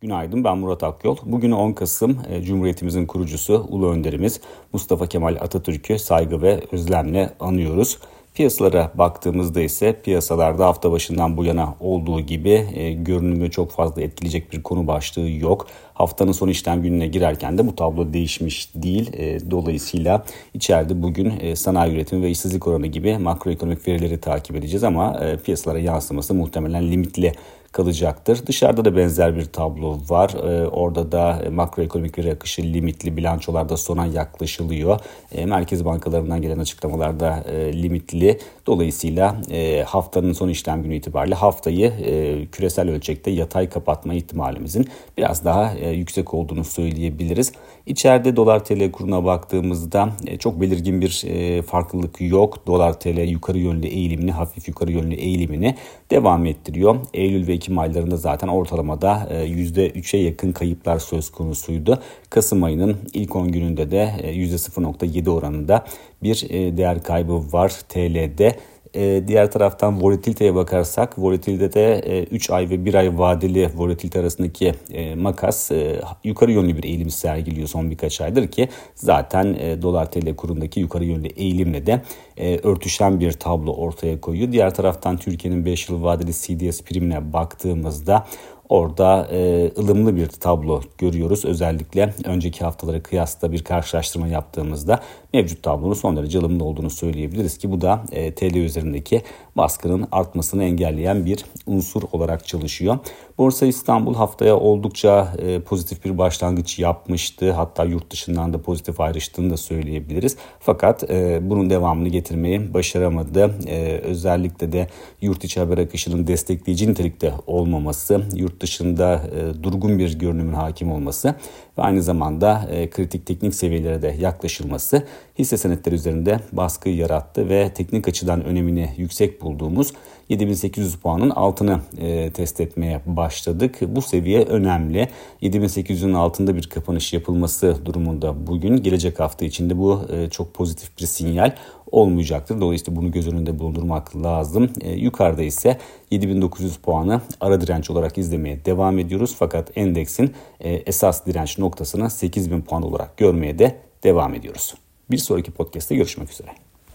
Günaydın ben Murat Akyol. Bugün 10 Kasım e, Cumhuriyetimizin kurucusu Ulu Önderimiz Mustafa Kemal Atatürk'ü saygı ve özlemle anıyoruz. Piyasalara baktığımızda ise piyasalarda hafta başından bu yana olduğu gibi e, görünümü çok fazla etkileyecek bir konu başlığı yok. Haftanın son işlem gününe girerken de bu tablo değişmiş değil. E, dolayısıyla içeride bugün e, sanayi üretimi ve işsizlik oranı gibi makroekonomik verileri takip edeceğiz ama e, piyasalara yansıması muhtemelen limitli kalacaktır. Dışarıda da benzer bir tablo var. Ee, orada da makroekonomik veri akışı limitli bilançolarda sona yaklaşılıyor. Ee, merkez bankalarından gelen açıklamalarda e, limitli. Dolayısıyla e, haftanın son işlem günü itibariyle haftayı e, küresel ölçekte yatay kapatma ihtimalimizin biraz daha e, yüksek olduğunu söyleyebiliriz. İçeride dolar TL kuruna baktığımızda e, çok belirgin bir e, farklılık yok. Dolar TL yukarı yönlü eğilimini, hafif yukarı yönlü eğilimini devam ettiriyor. Eylül ve Ekim aylarında zaten ortalamada %3'e yakın kayıplar söz konusuydu. Kasım ayının ilk 10 gününde de %0.7 oranında bir değer kaybı var TL'de. E, diğer taraftan volatiliteye bakarsak volatilitede e, 3 ay ve 1 ay vadeli volatilite arasındaki e, makas e, yukarı yönlü bir eğilim sergiliyor son birkaç aydır ki zaten dolar tl kurundaki yukarı yönlü eğilimle de örtüşen bir tablo ortaya koyuyor. Diğer taraftan Türkiye'nin 5 yıl vadeli CDS primine baktığımızda Orada e, ılımlı bir tablo görüyoruz. Özellikle önceki haftalara kıyasla bir karşılaştırma yaptığımızda mevcut tablonun son derece ılımlı olduğunu söyleyebiliriz ki bu da e, TL üzerindeki baskının artmasını engelleyen bir unsur olarak çalışıyor. Borsa İstanbul haftaya oldukça e, pozitif bir başlangıç yapmıştı. Hatta yurt dışından da pozitif ayrıştığını da söyleyebiliriz. Fakat e, bunun devamını getirmeyi başaramadı. E, özellikle de yurt içi haber akışının destekleyici nitelikte olmaması, yurt dışında e, durgun bir görünümün hakim olması ve aynı zamanda e, kritik teknik seviyelere de yaklaşılması hisse senetleri üzerinde baskı yarattı ve teknik açıdan önemini yüksek bulduğumuz 7800 puanın altını e, test etmeye başladık. Bu seviye önemli. 7800'ün altında bir kapanış yapılması durumunda bugün gelecek hafta içinde bu e, çok pozitif bir sinyal olmayacaktır. Dolayısıyla bunu göz önünde bulundurmak lazım. E, yukarıda ise 7900 puanı ara direnç olarak izlemeye devam ediyoruz. Fakat endeksin e, esas direnç noktasını 8000 puan olarak görmeye de devam ediyoruz. Bir sonraki podcast'te görüşmek üzere.